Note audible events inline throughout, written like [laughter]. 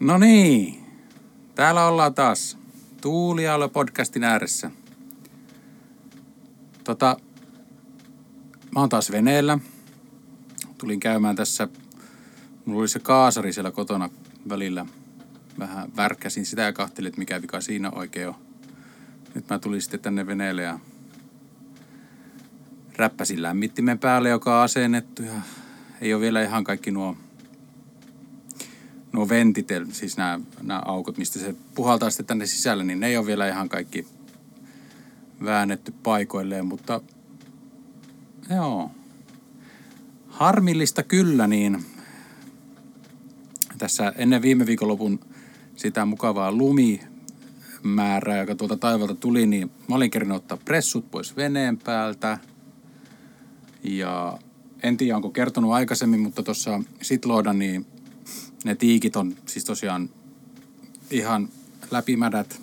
No niin, täällä ollaan taas Tuulialo podcastin ääressä. Tota, mä oon taas veneellä. Tulin käymään tässä, mulla oli se kaasari siellä kotona välillä. Vähän värkkäsin sitä ja kahtelin, että mikä vika siinä oikein on. Nyt mä tulin sitten tänne veneelle ja räppäsin lämmittimen päälle, joka on asennettu ja ei ole vielä ihan kaikki nuo nuo ventit, siis nämä, nämä aukot, mistä se puhaltaa sitten tänne sisälle, niin ne ei ole vielä ihan kaikki väännetty paikoilleen, mutta joo. Harmillista kyllä, niin tässä ennen viime viikonlopun sitä mukavaa lumimäärää, joka tuolta taivalta tuli, niin mä olin kerinyt ottaa pressut pois veneen päältä. Ja en tiedä, onko kertonut aikaisemmin, mutta tuossa Sitloodan, niin ne tiikit on siis tosiaan ihan läpimädät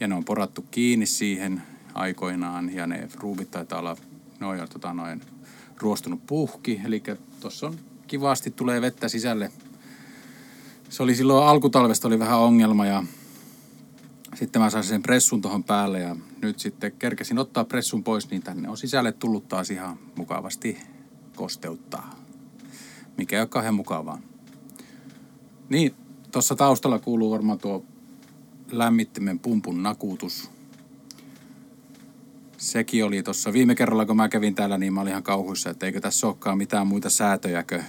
ja ne on porattu kiinni siihen aikoinaan ja ne ruuvit taitaa olla, jo tota, noin ruostunut puhki, eli tuossa on kivasti tulee vettä sisälle. Se oli silloin alkutalvesta oli vähän ongelma ja sitten mä sain sen pressun tuohon päälle ja nyt sitten kerkesin ottaa pressun pois, niin tänne on sisälle tullut taas ihan mukavasti kosteuttaa. Mikä ei ole kauhean mukavaa. Niin, tuossa taustalla kuuluu varmaan tuo lämmittimen pumpun nakutus. Sekin oli tuossa viime kerralla, kun mä kävin täällä, niin mä olin ihan kauhuissa, että eikö tässä olekaan mitään muita säätöjäkö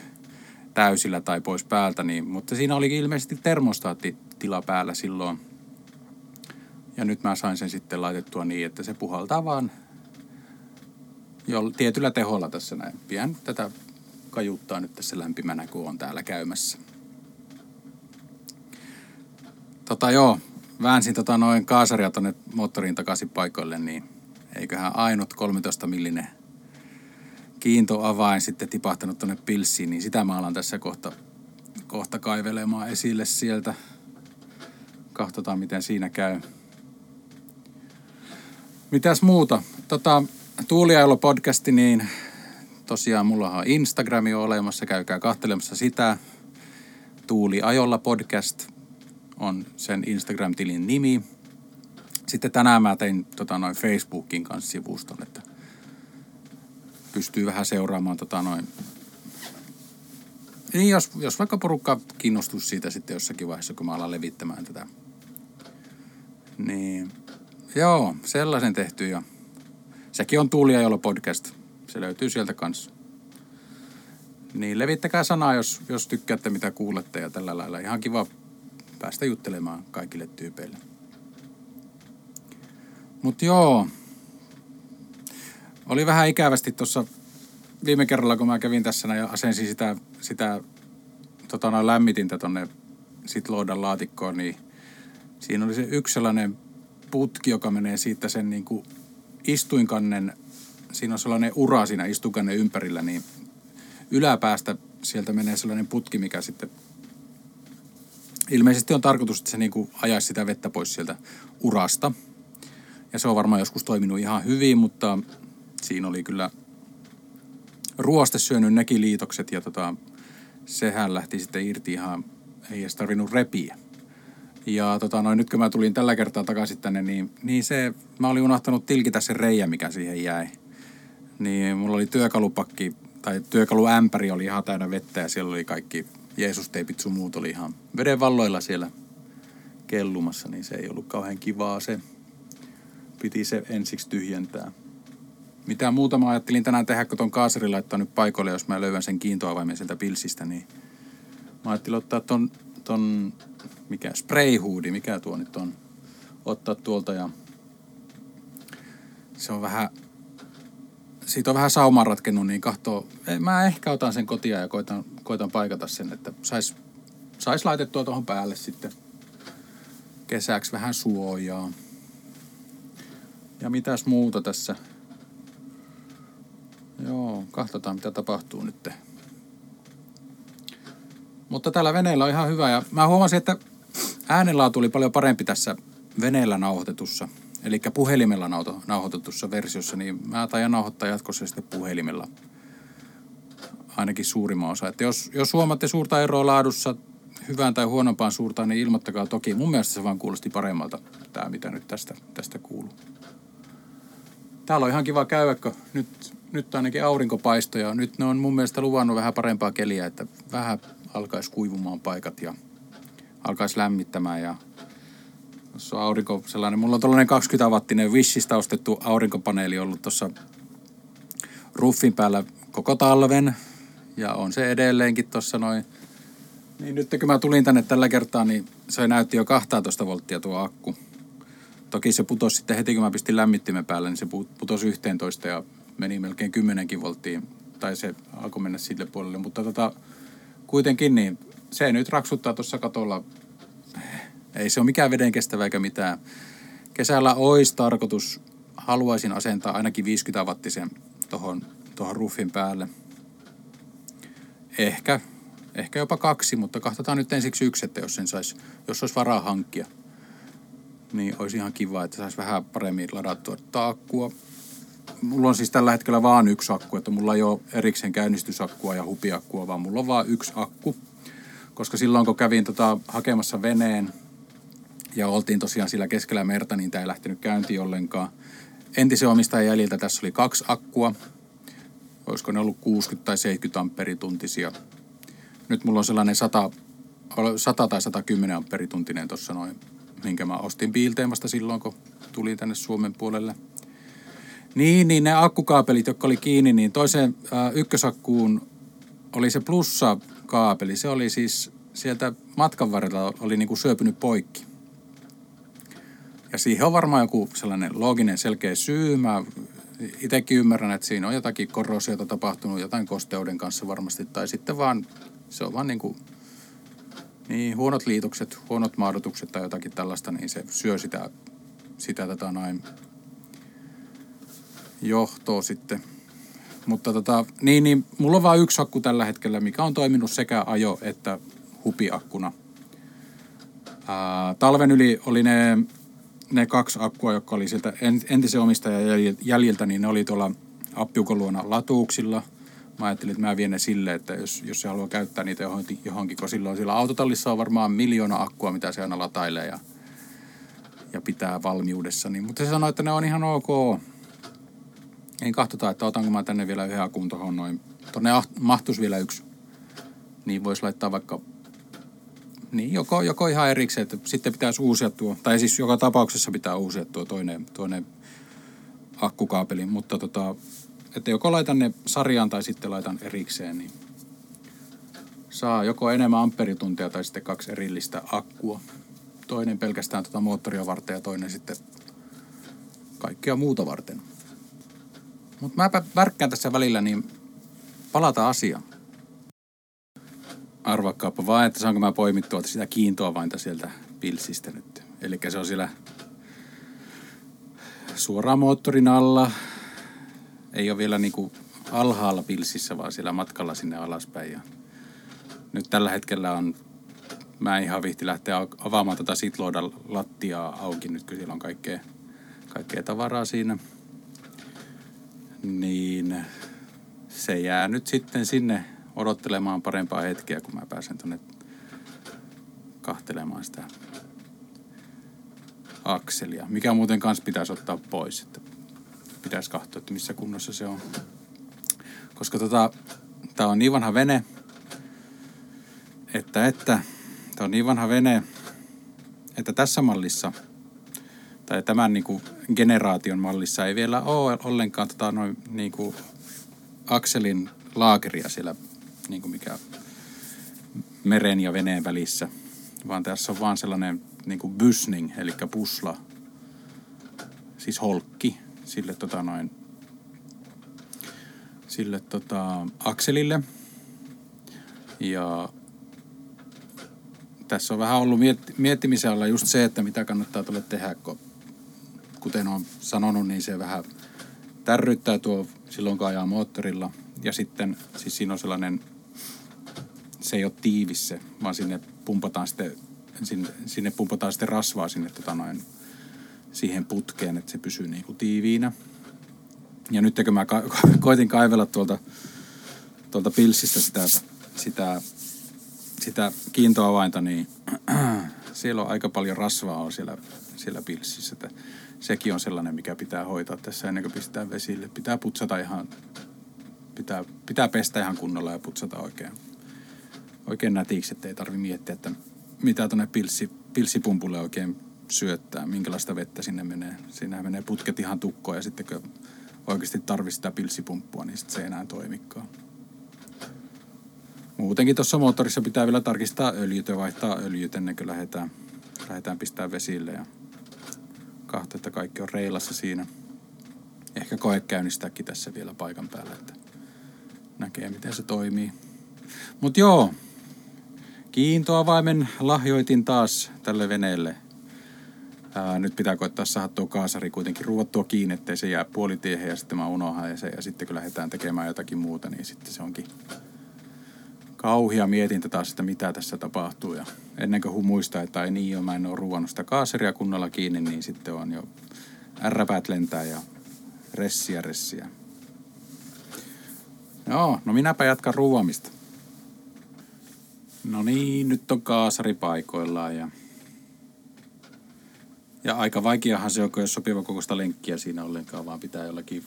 täysillä tai pois päältä. Niin, mutta siinä oli ilmeisesti termostaattitila päällä silloin. Ja nyt mä sain sen sitten laitettua niin, että se puhaltaa vaan jo tietyllä teholla tässä näin. Pidän tätä kajuttaa nyt tässä lämpimänä, kun on täällä käymässä. Tota joo, väänsin tota noin kaasaria tonne moottoriin takaisin paikoille, niin eiköhän ainut 13 millinen kiintoavain sitten tipahtanut tonne pilssiin, niin sitä mä alan tässä kohta, kohta kaivelemaan esille sieltä. Katsotaan, miten siinä käy. Mitäs muuta? Tota, Tuuliailo podcasti, niin tosiaan mulla on Instagrami olemassa, käykää kahtelemassa sitä. Tuuliajolla podcast on sen Instagram-tilin nimi. Sitten tänään mä tein tota, noin Facebookin kanssa sivuston, että pystyy vähän seuraamaan tota, noin. Niin jos, jos vaikka porukka kiinnostus siitä sitten jossakin vaiheessa, kun mä alan levittämään tätä. Niin, joo, sellaisen tehty ja sekin on Tuulia Jolo podcast. Se löytyy sieltä kanssa. Niin levittäkää sanaa, jos, jos tykkäätte mitä kuulette ja tällä lailla. Ihan kiva päästä juttelemaan kaikille tyypeille. Mutta joo, oli vähän ikävästi tuossa viime kerralla, kun mä kävin tässä ja asensin sitä, sitä tota noin lämmitintä tonne sit loodan laatikkoon, niin siinä oli se yksi sellainen putki, joka menee siitä sen niin kuin istuinkannen, siinä on sellainen ura siinä istuinkannen ympärillä, niin yläpäästä sieltä menee sellainen putki, mikä sitten ilmeisesti on tarkoitus, että se niin kuin ajaisi sitä vettä pois sieltä urasta. Ja se on varmaan joskus toiminut ihan hyvin, mutta siinä oli kyllä ruoste syönyt nekin liitokset ja tota, sehän lähti sitten irti ihan, ei edes tarvinnut repiä. Ja tota, noin, nyt kun mä tulin tällä kertaa takaisin tänne, niin, niin se, mä olin unohtanut tilkitä sen reijä, mikä siihen jäi. Niin mulla oli työkalupakki, tai työkaluämpäri oli ihan täynnä vettä ja siellä oli kaikki Jeesus-teipit sun muut oli ihan veden valloilla siellä kellumassa, niin se ei ollut kauhean kivaa se. Piti se ensiksi tyhjentää. Mitä muuta mä ajattelin tänään tehdä, kun ton kaaseri laittaa nyt paikoille, jos mä löydän sen kiintoavaimen sieltä pilsistä, niin mä ajattelin ottaa ton, ton mikä sprayhoodi, mikä tuo nyt on, ottaa tuolta ja se on vähän siitä on vähän saumaa ratkennut, niin kahtoo, mä ehkä otan sen kotia ja koitan, koitan paikata sen, että sais, sais laitettua tuohon päälle sitten kesäksi vähän suojaa. Ja mitäs muuta tässä? Joo, katsotaan mitä tapahtuu nyt. Mutta täällä veneellä on ihan hyvä ja mä huomasin, että äänenlaatu oli paljon parempi tässä veneellä nauhoitetussa – eli puhelimella nauhoitetussa versiossa, niin mä taidan nauhoittaa jatkossa sitten puhelimella ainakin suurimman osa. Että jos, jos huomaatte suurta eroa laadussa, hyvään tai huonompaan suuntaan, niin ilmoittakaa toki. Mun mielestä se vaan kuulosti paremmalta, tämä mitä nyt tästä, tästä kuuluu. Täällä on ihan kiva käydä, kun nyt, nyt ainakin aurinko paistoi ja nyt ne on mun mielestä luvannut vähän parempaa keliä, että vähän alkaisi kuivumaan paikat ja alkaisi lämmittämään ja tuossa on aurinko sellainen, mulla on tällainen 20 wattinen Wishistä ostettu aurinkopaneeli ollut tuossa ruffin päällä koko talven ja on se edelleenkin tuossa noin. Niin nyt kun mä tulin tänne tällä kertaa, niin se näytti jo 12 volttia tuo akku. Toki se putosi sitten heti, kun mä pistin lämmittimen päälle, niin se putosi 11 ja meni melkein 10 volttiin. Tai se alkoi mennä sille puolelle, mutta tota, kuitenkin niin se nyt raksuttaa tuossa katolla. Ei se ole mikään veden kestävä eikä mitään. Kesällä olisi tarkoitus, haluaisin asentaa ainakin 50 wattisen tuohon tohon ruffin päälle. Ehkä, ehkä jopa kaksi, mutta katsotaan nyt ensiksi yksi, että jos sen sais, jos olisi varaa hankkia – niin olisi ihan kiva, että saisi vähän paremmin ladattua akkua. Mulla on siis tällä hetkellä vaan yksi akku, että mulla ei ole erikseen käynnistysakkua ja hupiakkua, vaan mulla on vaan yksi akku. Koska silloin kun kävin tota, hakemassa veneen ja oltiin tosiaan sillä keskellä merta, niin tämä ei lähtenyt käyntiin ollenkaan. Entisen omistajan jäljiltä tässä oli kaksi akkua. Olisiko ne ollut 60 tai 70 amperituntisia. Nyt mulla on sellainen 100, 100 tai 110 amperituntinen tuossa noin minkä mä ostin Biilteemasta silloin, kun tulin tänne Suomen puolelle. Niin, niin ne akkukaapelit, jotka oli kiinni, niin toiseen äh, ykkösakkuun oli se plussa-kaapeli. Se oli siis sieltä matkan varrella oli niinku syöpynyt poikki. Ja siihen on varmaan joku sellainen looginen selkeä syy. Mä itsekin ymmärrän, että siinä on jotakin korrosiota tapahtunut, jotain kosteuden kanssa varmasti. Tai sitten vaan, se on vaan niin kuin niin, huonot liitokset, huonot maadotukset tai jotakin tällaista, niin se syö sitä, sitä tätä näin johtoa sitten. Mutta tota, niin, niin, mulla on vain yksi akku tällä hetkellä, mikä on toiminut sekä ajo- että hupiakkuna. Ää, talven yli oli ne, ne kaksi akkua, jotka oli sieltä entisen omistajan jäljiltä, niin ne oli tuolla appiukon luona latuuksilla – mä ajattelin, että mä vien ne sille, että jos, jos se haluaa käyttää niitä johonkin, johonkin kun silloin sillä autotallissa on varmaan miljoona akkua, mitä se aina latailee ja, ja pitää valmiudessa. Niin, mutta se sanoi, että ne on ihan ok. Ei katsota, että otanko mä tänne vielä yhden akun tuohon noin. Tuonne mahtuisi vielä yksi. Niin voisi laittaa vaikka niin, joko, joko ihan erikseen, että sitten pitäisi uusia tuo, tai siis joka tapauksessa pitää uusia tuo toinen, toinen akkukaapeli, mutta tota, että joko laitan ne sarjaan tai sitten laitan erikseen, niin saa joko enemmän amperituntia tai sitten kaksi erillistä akkua. Toinen pelkästään tuota moottoria varten ja toinen sitten kaikkea muuta varten. Mutta mäpä värkkään tässä välillä, niin palata asiaan. Arvakkaapa vaan, että saanko mä poimittua sitä kiintoa vain sieltä pilsistä nyt. Eli se on siellä suoraan moottorin alla, ei ole vielä niin kuin alhaalla pilsissä, vaan siellä matkalla sinne alaspäin. Ja nyt tällä hetkellä on, mä en ihan vihti lähteä avaamaan tätä sitloodan lattiaa auki nyt, kun siellä on kaikkea, kaikkea tavaraa siinä. Niin se jää nyt sitten sinne odottelemaan parempaa hetkeä, kun mä pääsen tuonne kahtelemaan sitä akselia. Mikä muuten kanssa pitäisi ottaa pois, että pitäisi katsoa, että missä kunnossa se on. Koska tota, tää on niin vanha vene, että, että tää on niin vanha vene, että tässä mallissa tai tämän niin kuin generaation mallissa ei vielä ole ollenkaan tota, noin, niin kuin akselin laakeria siellä, niin kuin mikä meren ja veneen välissä, vaan tässä on vaan sellainen niin kuin bysning, eli pusla, siis holkki, sille, tota noin, sille tota, akselille. Ja tässä on vähän ollut miet- alla just se, että mitä kannattaa tuolle tehdä, kun kuten on sanonut, niin se vähän tärryttää tuo silloin, kun ajaa moottorilla. Ja sitten, siis siinä on sellainen, se ei ole tiivis se, vaan sinne pumpataan sitten, sinne, sinne pumpataan sitten rasvaa sinne tota noin, siihen putkeen, että se pysyy niin kuin tiiviinä. Ja nyt kun mä ka- [laughs] koitin kaivella tuolta, tuolta pilsistä sitä, sitä sitä kiintoavainta, niin [clears throat] siellä on aika paljon rasvaa on siellä, siellä pilssissä. Että sekin on sellainen, mikä pitää hoitaa tässä ennen kuin pistetään vesille. Pitää putsata ihan, pitää, pitää pestä ihan kunnolla ja putsata oikein, oikein nätiksi, että ei tarvi miettiä, että mitä tuonne pilssi, pilssipumpulle oikein syöttää, minkälaista vettä sinne menee. Siinä menee putket ihan tukkoon ja sitten kun oikeasti tarvitsee sitä pilssipumppua, niin sitten se ei enää toimikaan. Muutenkin tuossa moottorissa pitää vielä tarkistaa öljyt ja vaihtaa öljyt ennen kuin lähdetään, lähdetään pistää vesille ja kahta, että kaikki on reilassa siinä. Ehkä koe käynnistääkin tässä vielä paikan päällä, että näkee miten se toimii. Mutta joo, kiintoavaimen lahjoitin taas tälle veneelle. Ää, nyt pitää koittaa saada tuo kaasari kuitenkin ruuvattua kiinni, ettei se jää puolitiehen ja sitten mä unohan ja, se, ja sitten kun lähdetään tekemään jotakin muuta, niin sitten se onkin kauhia mietintä taas, että mitä tässä tapahtuu. Ja ennen kuin muistaa, että ei niin ole, mä en ole ruuannut sitä kaaseria kunnolla kiinni, niin sitten on jo ärräpäät lentää ja ressiä ressiä. Joo, no minäpä jatkan ruuamista. No niin, nyt on kaasari paikoillaan ja ja aika vaikeahan se on, kun jos sopiva kokoista lenkkiä siinä ollenkaan, vaan pitää jollakin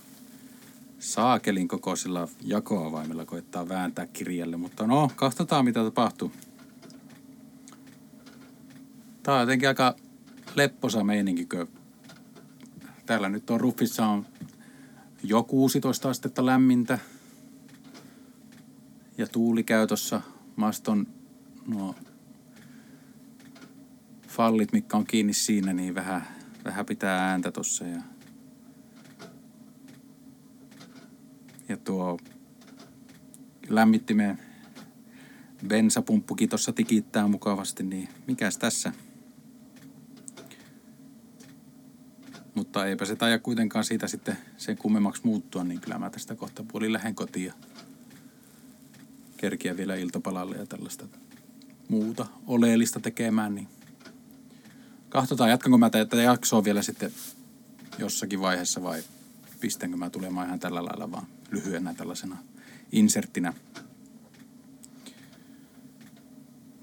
saakelin kokoisilla jakoavaimilla koittaa vääntää kirjalle. Mutta no, katsotaan mitä tapahtuu. Tää on jotenkin aika lepposa meininki, kun täällä nyt on ruffissa on jo 16 astetta lämmintä ja tuuli käytössä. Maston nuo fallit, mikä on kiinni siinä, niin vähän, vähän pitää ääntä tossa. Ja, ja tuo lämmittimen bensapumppukin tuossa tikittää mukavasti, niin mikäs tässä? Mutta eipä se taja kuitenkaan siitä sitten sen kummemmaksi muuttua, niin kyllä mä tästä kohta puolin lähden kotiin ja kerkiä vielä iltapalalle ja tällaista muuta oleellista tekemään, niin Katsotaan, jatkanko mä tätä jaksoa vielä sitten jossakin vaiheessa vai pistänkö mä tulemaan ihan tällä lailla vaan lyhyenä tällaisena inserttinä.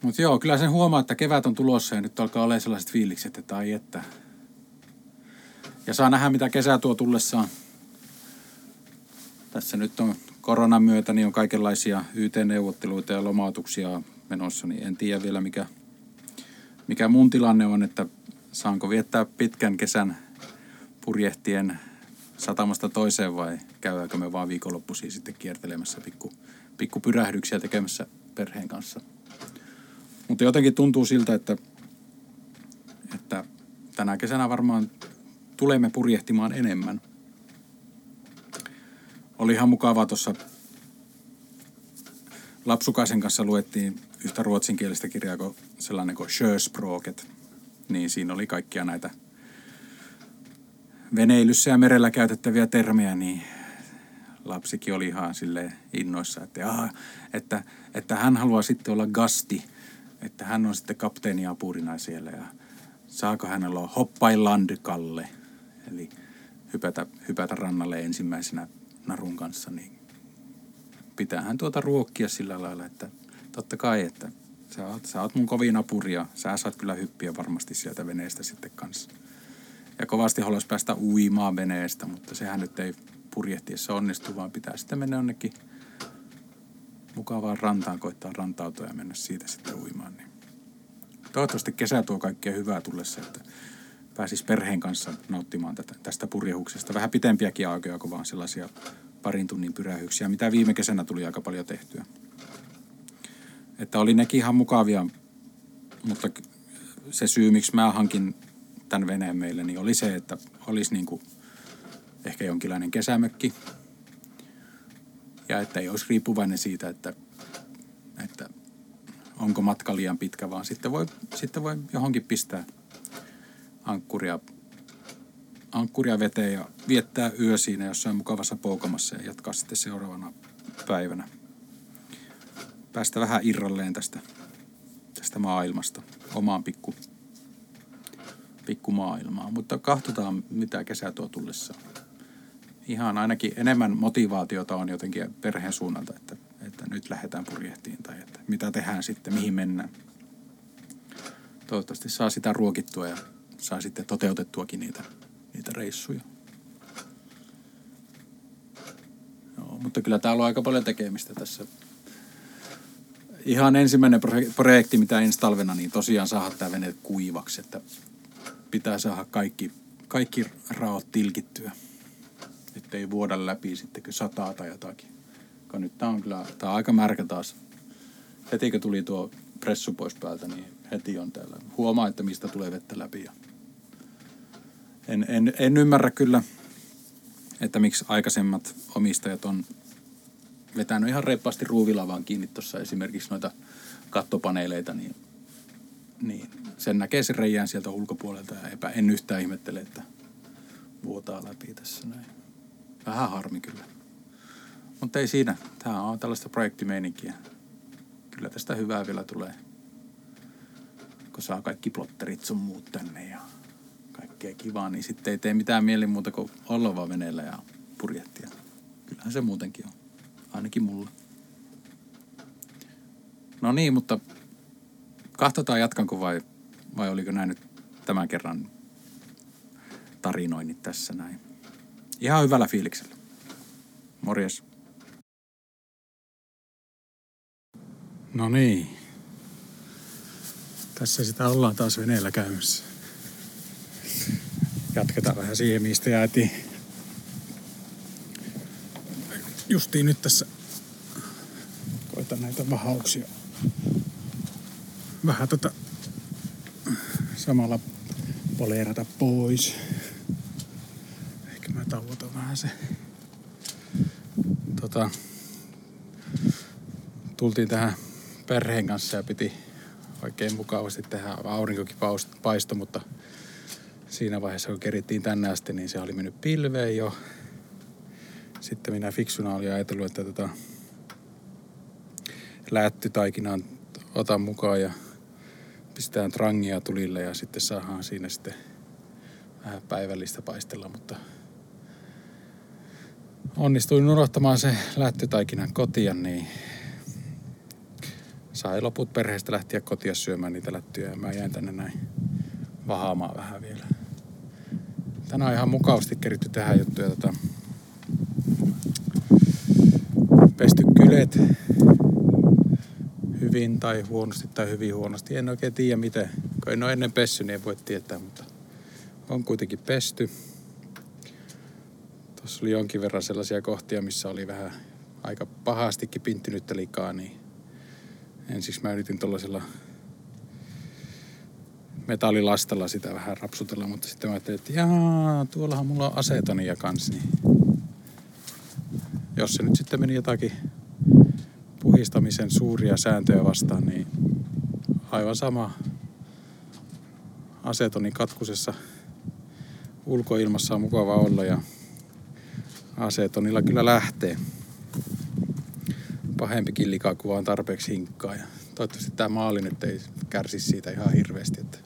Mutta joo, kyllä sen huomaa, että kevät on tulossa ja nyt alkaa olla sellaiset fiilikset, että ai että. Ja saa nähdä, mitä kesä tuo tullessaan. Tässä nyt on koronan myötä, niin on kaikenlaisia YT-neuvotteluita ja lomautuksia menossa, niin en tiedä vielä mikä, mikä mun tilanne on, että saanko viettää pitkän kesän purjehtien satamasta toiseen vai käydäänkö me vaan viikonloppuisin sitten kiertelemässä pikku, pikku pyrähdyksiä tekemässä perheen kanssa. Mutta jotenkin tuntuu siltä, että, että tänä kesänä varmaan tulemme purjehtimaan enemmän. Oli ihan mukavaa tuossa Lapsukaisen kanssa luettiin yhtä ruotsinkielistä kirjaa kuin sellainen kuin Sjöspråket – niin siinä oli kaikkia näitä veneilyssä ja merellä käytettäviä termejä, niin lapsikin oli ihan sille innoissa, että, aha, että, että hän haluaa sitten olla gasti, että hän on sitten kapteeni apurina siellä ja saako hänellä olla hoppailandkalle, eli hypätä, hypätä rannalle ensimmäisenä narun kanssa, niin pitäähän tuota ruokkia sillä lailla, että totta kai, että Sä oot, sä oot mun kovin apuria. Sä saat kyllä hyppiä varmasti sieltä veneestä sitten kanssa. Ja kovasti haluaisi päästä uimaan veneestä, mutta sehän nyt ei purjehtiessa onnistu, vaan pitää sitten mennä jonnekin mukavaan rantaan, koittaa rantautua ja mennä siitä sitten uimaan. Niin. Toivottavasti kesä tuo kaikkea hyvää tullessa, että pääsis perheen kanssa nauttimaan tätä, tästä purjehuksesta. Vähän pitempiäkin aikoja kuin vaan sellaisia parin tunnin pyrähyksiä, mitä viime kesänä tuli aika paljon tehtyä. Että oli nekin ihan mukavia, mutta se syy, miksi mä hankin tämän veneen meille, niin oli se, että olisi niin kuin ehkä jonkinlainen kesämökki. Ja että ei olisi riippuvainen siitä, että, että onko matka liian pitkä, vaan sitten voi, sitten voi johonkin pistää ankkuria, ankkuria veteen ja viettää yö siinä jossain mukavassa poukamassa ja jatkaa sitten seuraavana päivänä päästä vähän irralleen tästä, tästä maailmasta, omaan pikku, pikku maailmaan. Mutta katsotaan, mitä kesä tuo tullessa. Ihan ainakin enemmän motivaatiota on jotenkin perheen suunnalta, että, että nyt lähdetään purjehtiin tai että mitä tehdään sitten, mihin mennään. Toivottavasti saa sitä ruokittua ja saa sitten toteutettuakin niitä, niitä reissuja. Joo, mutta kyllä täällä on aika paljon tekemistä tässä. Ihan ensimmäinen projekti, mitä ensi talvena, niin tosiaan saada tämä vene kuivaksi, että pitää saada kaikki, kaikki raot tilkittyä. Että ei vuoda läpi sitten, kun sataa tai jotakin. Kun nyt tää on kyllä, tää on aika märkä taas. Heti kun tuli tuo pressu pois päältä, niin heti on täällä. Huomaa, että mistä tulee vettä läpi. En, en, en ymmärrä kyllä, että miksi aikaisemmat omistajat on vetänyt ihan reippaasti ruuvilavaan kiinni tuossa esimerkiksi noita kattopaneeleita, niin, niin sen näkee sen reijään sieltä ulkopuolelta ja epä, en yhtään ihmettele, että vuotaa läpi tässä näin. Vähän harmi kyllä. Mutta ei siinä. Tämä on tällaista projektimeininkiä. Kyllä tästä hyvää vielä tulee. Kun saa kaikki plotterit sun muut tänne ja kaikkea kivaa, niin sitten ei tee mitään mieli muuta kuin olla vaan veneellä ja purjehtia. Kyllähän se muutenkin on. Ainakin mulla. No niin, mutta katsotaan jatkanko vai, vai oliko näin nyt tämän kerran tarinoinnit tässä näin. Ihan hyvällä fiiliksellä. Morjes. No niin. Tässä sitä ollaan taas veneellä käymässä. Jatketaan vähän siihen, mistä jäätiin. Justiin nyt tässä koitan näitä vahauksia vähän tota samalla poleerata pois. Ehkä mä tauotan vähän se. Tota, tultiin tähän perheen kanssa ja piti oikein mukavasti tehdä aurinkokin paisto, mutta siinä vaiheessa kun kerittiin tänne asti, niin se oli mennyt pilveen jo. Sitten minä fiksuna olin ajatellut, että tota, lättytaikinaan otan mukaan ja pistetään trangia tulille ja sitten saadaan siinä sitten vähän päivällistä paistella, mutta onnistuin unohtamaan se lättytaikinan kotia, niin sai loput perheestä lähteä kotia syömään niitä lättyjä ja mä jäin tänne näin vahaamaan vähän vielä. Tänään on ihan mukavasti keritty tähän juttuja. Tota, pesty kylet hyvin tai huonosti tai hyvin huonosti. En oikein tiedä miten. Kun en ole ennen pessy, niin en voi tietää, mutta on kuitenkin pesty. Tuossa oli jonkin verran sellaisia kohtia, missä oli vähän aika pahastikin pinttynyttä likaa, niin ensiksi mä yritin tuollaisella metallilastalla sitä vähän rapsutella, mutta sitten mä ajattelin, että jaa, tuollahan mulla on asetonia kanssa, niin jos se nyt sitten meni jotakin puhistamisen suuria sääntöjä vastaan, niin aivan sama asetonin katkusessa ulkoilmassa on mukava olla ja asetonilla kyllä lähtee. Pahempikin lika, kun vaan tarpeeksi hinkkaa. Ja toivottavasti tämä maali nyt ei kärsi siitä ihan hirveästi, että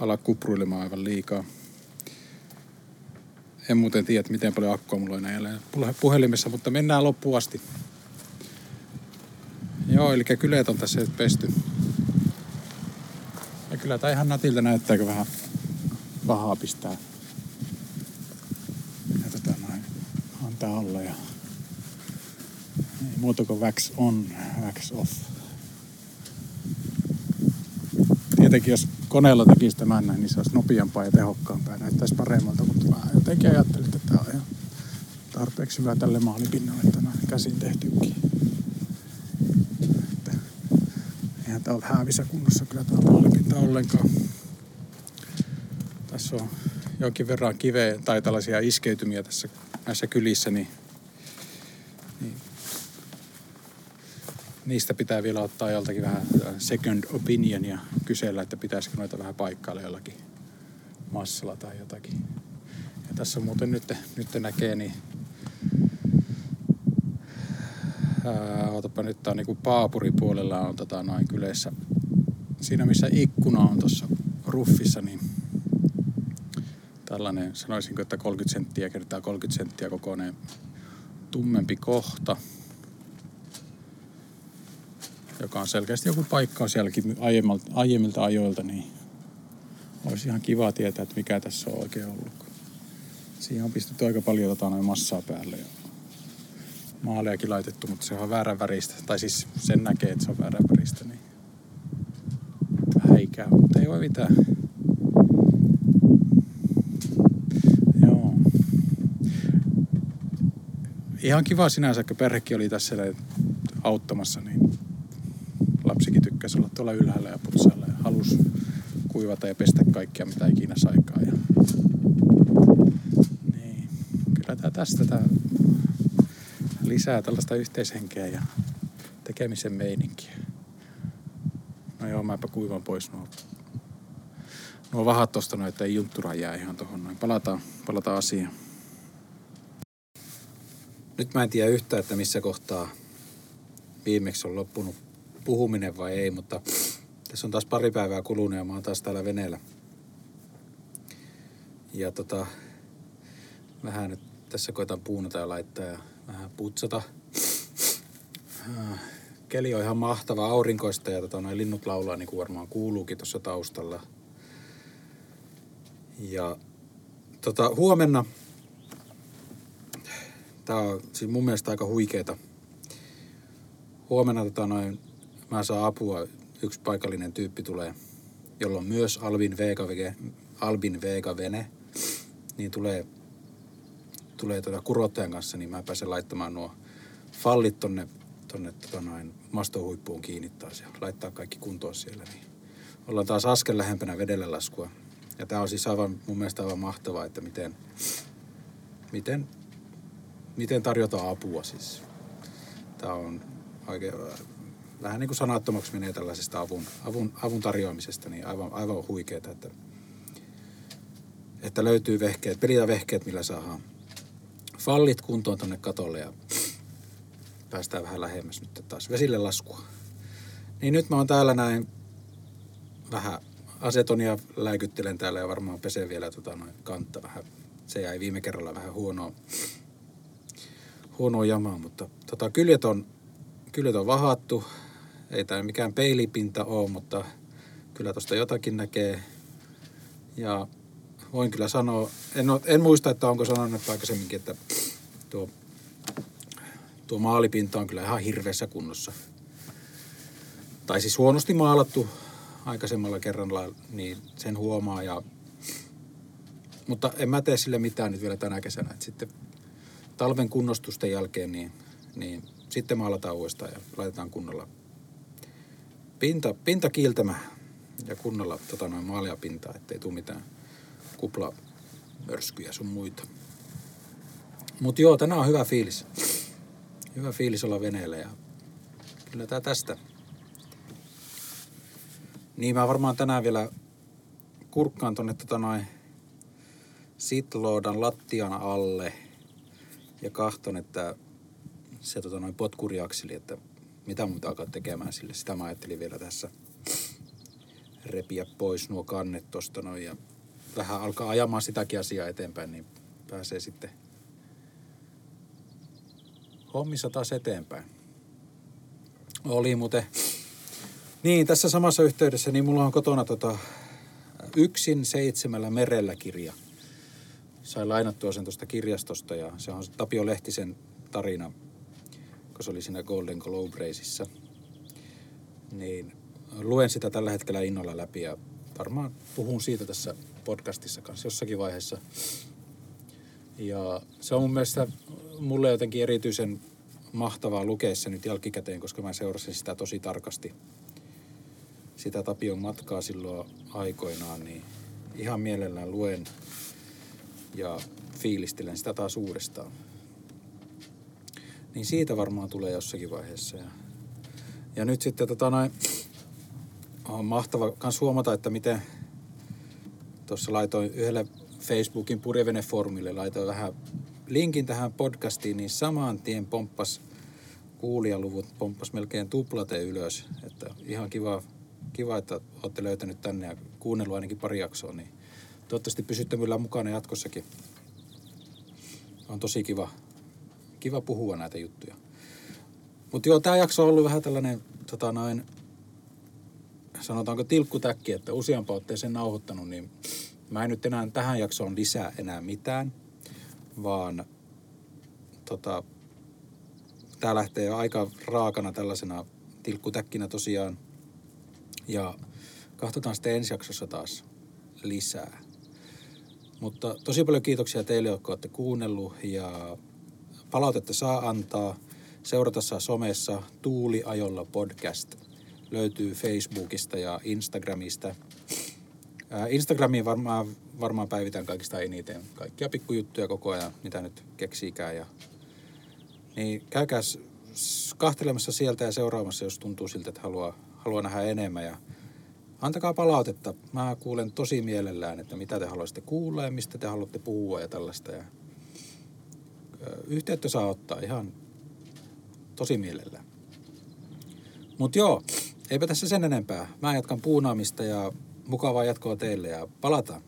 ala kupruilemaan aivan liikaa. En muuten tiedä, miten paljon akkua mulla on enää puhelimessa, mutta mennään loppuun asti. Joo, eli kyleet on tässä nyt pesty. Ja kyllä tää ihan natilta näyttääkö vähän pahaa pistää. Ja tota noin, antaa alla ja ei muuta kuin wax on, wax off. Tietenkin jos koneella tekisi tämän näin, niin se olisi nopeampaa ja tehokkaampaa näyttäisi paremmalta, mutta mä jotenkin ajattelin, että tämä on ihan tarpeeksi hyvä tälle maalipinnalle, että käsin tehtykin. Tää on häävissä kunnossa kyllä tää maalipinta ollenkaan. Tässä on jonkin verran kiveä tai tällaisia iskeytymiä tässä näissä kylissä, niin, niin niistä pitää vielä ottaa joltakin vähän second opinion ja kysellä, että pitäisikö noita vähän paikkailla jollakin massalla tai jotakin. Ja tässä muuten nyt, nyt näkee, niin ää, otapa nyt tää on niinku paapuripuolella on tota noin kyleissä. Siinä missä ikkuna on tuossa ruffissa, niin tällainen, sanoisinko, että 30 senttiä kertaa 30 senttiä kokoinen tummempi kohta, joka on selkeästi joku jälki aiemmilta, aiemmilta ajoilta, niin olisi ihan kiva tietää, että mikä tässä on oikein ollut. Siihen on pistetty aika paljon tota, noin massaa päälle ja maalejakin laitettu, mutta se on väärän väristä. Tai siis sen näkee, että se on väärän väristä, niin vähän ikää, mutta ei voi mitään. Joo. Ihan kiva sinänsä, kun perhekin oli tässä auttamassa, niin lapsikin tykkäsi olla tuolla ylhäällä ja putsailla ja halusi kuivata ja pestä kaikkia, mitä ikinä saikaan. Ja... Niin. Kyllä tää tästä tää lisää tällaista yhteishenkeä ja tekemisen meininkiä. No joo, mäpä kuivan pois nuo, nuo vahat tosta noin, että ei junttura jää ihan tohon noin. Palataan, palataan asiaan. Nyt mä en tiedä yhtään, että missä kohtaa viimeksi on loppunut puhuminen vai ei, mutta tässä on taas pari päivää kulunut ja mä oon taas täällä veneellä. Ja tota, vähän nyt tässä koitan puunata ja laittaa ja vähän putsata. Keli on ihan mahtava aurinkoista ja tota, noin linnut laulaa niin kuin varmaan kuuluukin tuossa taustalla. Ja tota, huomenna, tää on siis mun mielestä aika huikeeta. Huomenna tota, noin, mä saan apua, yksi paikallinen tyyppi tulee, jolla on myös Albin Vega, Albin Vega vene, niin tulee tulee tuota kurottajan kanssa, niin mä pääsen laittamaan nuo fallit tonne, tonne tota noin, mastohuippuun kiinni taas ja laittaa kaikki kuntoon siellä. Niin ollaan taas askel lähempänä vedelle laskua. Ja tämä on siis aivan, mun mielestä aivan mahtavaa, että miten, miten, miten tarjotaan apua siis. Tämä on oikein, vähän niin kuin sanattomaksi menee tällaisesta avun, avun, avun tarjoamisesta, niin aivan, aivan huikeeta, että, että löytyy vehkeet, pelit vehkeet, millä saadaan fallit kuntoon tonne katolle ja päästään vähän lähemmäs nyt taas vesille laskua. Niin nyt mä oon täällä näin vähän asetonia lääkyttelen täällä ja varmaan pesee vielä tota noin kantta vähän. Se jäi viime kerralla vähän huonoa, huonoa jamaa, mutta tota, kyljet, on, kyljet on vahattu. Ei tämä mikään peilipinta ole, mutta kyllä tuosta jotakin näkee. Ja voin kyllä sanoa, en, ole, en muista, että onko sanonut aikaisemminkin, että tuo, tuo maalipinta on kyllä ihan hirveässä kunnossa. Tai siis huonosti maalattu aikaisemmalla kerralla, niin sen huomaa. Ja, mutta en mä tee sille mitään nyt vielä tänä kesänä. Et sitten talven kunnostusten jälkeen, niin, niin sitten maalataan uudestaan ja laitetaan kunnolla pinta, pinta kiiltämään ja kunnolla tota noin maalia pintaa, ettei tule mitään kuplamörskyjä sun muita. Mutta joo, tänään on hyvä fiilis. Hyvä fiilis olla veneellä ja kyllä tää tästä. Niin mä varmaan tänään vielä kurkkaan tonne tota noin sitloodan lattian alle ja kahton, että se tota noin potkuriakseli, että mitä muuta alkaa tekemään sille. Sitä mä ajattelin vielä tässä repiä pois nuo kannet tosta noin ja vähän alkaa ajamaan sitäkin asiaa eteenpäin, niin pääsee sitten hommissa taas eteenpäin. Oli muuten. Niin, tässä samassa yhteydessä, niin mulla on kotona tota, Yksin seitsemällä merellä kirja. Sain lainattua sen tuosta kirjastosta ja se on Tapio Lehtisen tarina, kun se oli siinä Golden Globe Raceissa. Niin luen sitä tällä hetkellä innolla läpi ja varmaan puhun siitä tässä podcastissa kanssa jossakin vaiheessa. Ja se on mun mielestä mulle jotenkin erityisen mahtavaa lukea se nyt jälkikäteen, koska mä seurasin sitä tosi tarkasti. Sitä Tapion matkaa silloin aikoinaan, niin ihan mielellään luen ja fiilistelen sitä taas uudestaan. Niin siitä varmaan tulee jossakin vaiheessa. Ja, ja nyt sitten tota noin, on mahtava myös huomata, että miten tuossa laitoin yhdelle Facebookin purjevene-foorumille, laitoin vähän linkin tähän podcastiin, niin saman tien pomppas kuulijaluvut, pomppas melkein tuplate ylös. Että ihan kiva, kiva, että olette löytänyt tänne ja kuunnellut ainakin pari jaksoa, niin toivottavasti pysytte kyllä mukana jatkossakin. On tosi kiva, kiva puhua näitä juttuja. Mutta joo, tämä jakso on ollut vähän tällainen tota noin, sanotaanko tilkkutäkki, että useampaan otteeseen nauhoittanut, niin mä en nyt enää tähän jaksoon lisää enää mitään, vaan tota, tää lähtee aika raakana tällaisena tilkkutäkkinä tosiaan. Ja katsotaan sitten ensi jaksossa taas lisää. Mutta tosi paljon kiitoksia teille, jotka olette kuunnellut ja palautetta saa antaa. Seurata saa somessa Tuuliajolla podcast. Löytyy Facebookista ja Instagramista. Instagramiin varmaan, varmaan päivitän kaikista eniten kaikkia pikkujuttuja koko ajan, mitä nyt keksiikään. Ja, niin käykääs s- kahtelemassa sieltä ja seuraamassa, jos tuntuu siltä, että haluaa, haluaa nähdä enemmän. Ja antakaa palautetta. Mä kuulen tosi mielellään, että mitä te haluaisitte kuulla ja mistä te haluatte puhua ja tällaista. Ja, yhteyttä saa ottaa ihan tosi mielellään. Mutta joo, eipä tässä sen enempää. Mä jatkan puunaamista ja mukavaa jatkoa teille ja palataan.